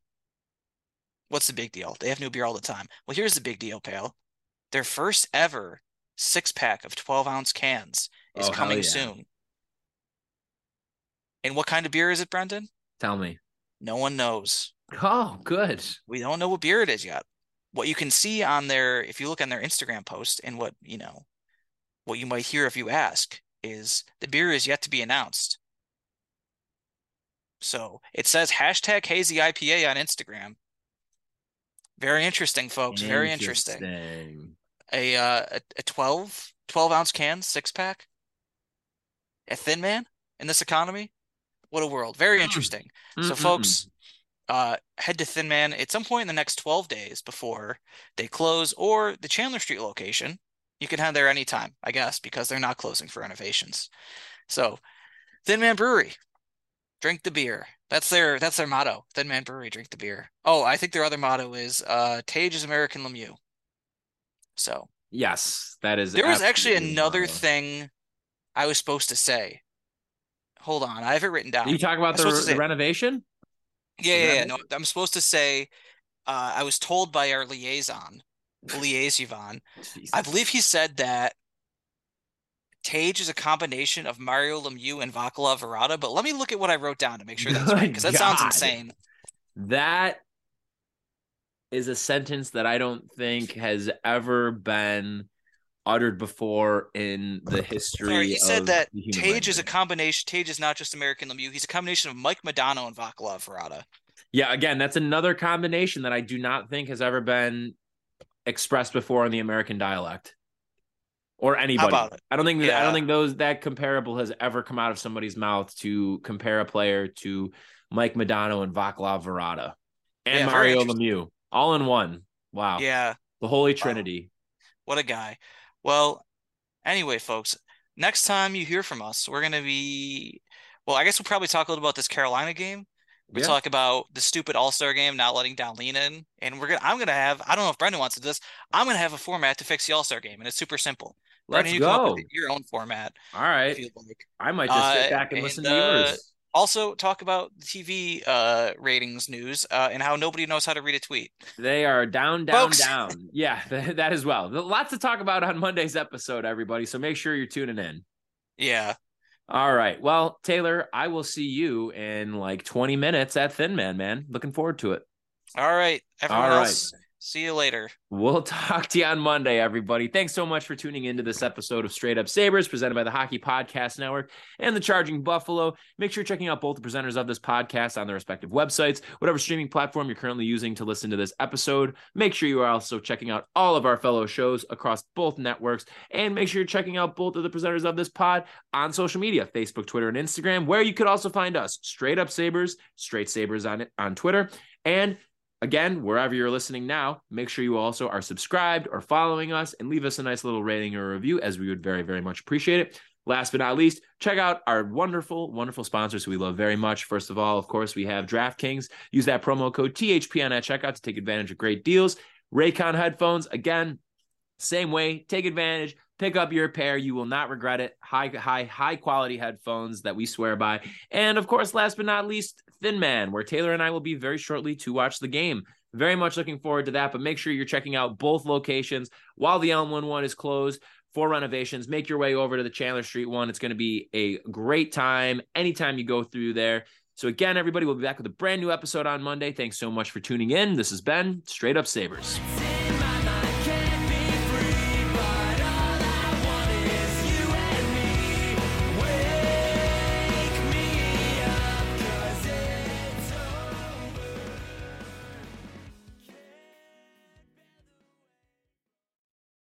What's the big deal? They have new beer all the time. Well, here's the big deal, pal. Their first ever six pack of 12 ounce cans is Oh, coming yeah. soon. And what kind of beer is it, Brendan? Tell me. No one knows. Oh, good. We don't know what beer it is yet. What you can see on their, if you look on their Instagram post and what, you know, what you might hear if you ask is the beer is yet to be announced. So it says hashtag hazy IPA on Instagram. Very interesting, folks. Very interesting. A uh a, a 12, 12 ounce can, six pack. A thin man in this economy. What a world. Very interesting. So Mm-mm-mm. folks, uh head to Thin Man at some point in the next 12 days before they close or the Chandler Street location. You can head there anytime, I guess, because they're not closing for renovations. So Thin Man Brewery, drink the beer. That's their that's their motto. Thin Man Brewery, drink the beer. Oh, I think their other motto is uh Tage is American Lemieux. So Yes, that is. there was actually another wild. thing I was supposed to say. Hold on, I have it written down. You talk about the, the renovation? Yeah, yeah, yeah. No, I'm supposed to say, uh, I was told by our liaison, <laughs> liaison, I believe he said that Tage is a combination of Mario Lemieux and Vaclav Varada, but let me look at what I wrote down to make sure that's right, because <laughs> that sounds insane. that is a sentence that I don't think has ever been uttered before in the history. Sorry, he said that Tage is a combination. Tage is not just American Lemieux. He's a combination of Mike Madonna and Vaclav Varada. Yeah, again, that's another combination that I do not think has ever been expressed before in the American dialect. Or anybody. I don't think that, I don't think those that comparable has ever come out of somebody's mouth to compare a player to Mike Madonna and Vaclav Varada and Yeah, Mario. Lemieux all in one. Wow. Yeah, The Holy Trinity. what a guy. Well, anyway, folks, next time you hear from us, we're gonna be. Well, I guess we'll probably talk a little about this Carolina game. We Yeah. talk about the stupid All Star game not letting Dahlin in, and we're gonna. I'm gonna have. I don't know if Brendan wants to do this. I'm gonna have a format to fix the All Star game, and it's super simple. Let's you go. your own format. All right. Like. I might just sit Uh, back and, and, listen to uh, yours. Also, talk about the TV uh, ratings news uh, and how nobody knows how to read a tweet. They are down, down, Folks. down. <laughs> Yeah, <laughs> that as well. Lots to talk about on Monday's episode, everybody. So make sure you're tuning in. Yeah. All right. Well, Taylor, I will see you in like 20 minutes at Thin Man, man. Looking forward to it. All right. Everyone All right. else, see you later. We'll <laughs> talk to you on Monday, everybody. Thanks so much for tuning into this episode of Straight Up Sabres, presented by the Hockey Podcast Network and the Charging Buffalo. Make sure you're checking out both the presenters of this podcast on their respective websites, whatever streaming platform you're currently using to listen to this episode. Make sure you are also checking out all of our fellow shows across both networks, and make sure you're checking out both of the presenters of this pod on social media Facebook, Twitter, and Instagram, where you could also find us Straight Up Sabres, Straight Sabres on, on Twitter, and Again, wherever you're listening now, make sure you also are subscribed or following us and leave us a nice little rating or review as we would very, very much appreciate it. Last but not least, check out our wonderful, wonderful sponsors who we love very much. First of all, of course, we have DraftKings. Use that promo code THPN at checkout to take advantage of great deals. Raycon headphones, again, same way, take advantage, pick up your pair. You will not regret it. High, high, high quality headphones that we swear by. And of course, last but not least, Thin Man, where Taylor and I will be very shortly to watch the game. Very much looking forward to that. But make sure you're checking out both locations while the Elmwood one is closed for renovations. Make your way over to the Chandler Street one. It's going to be a great time anytime you go through there. So, again, everybody, we'll be back with a brand new episode on Monday. Thanks so much for tuning in. This has been Straight Up Sabres.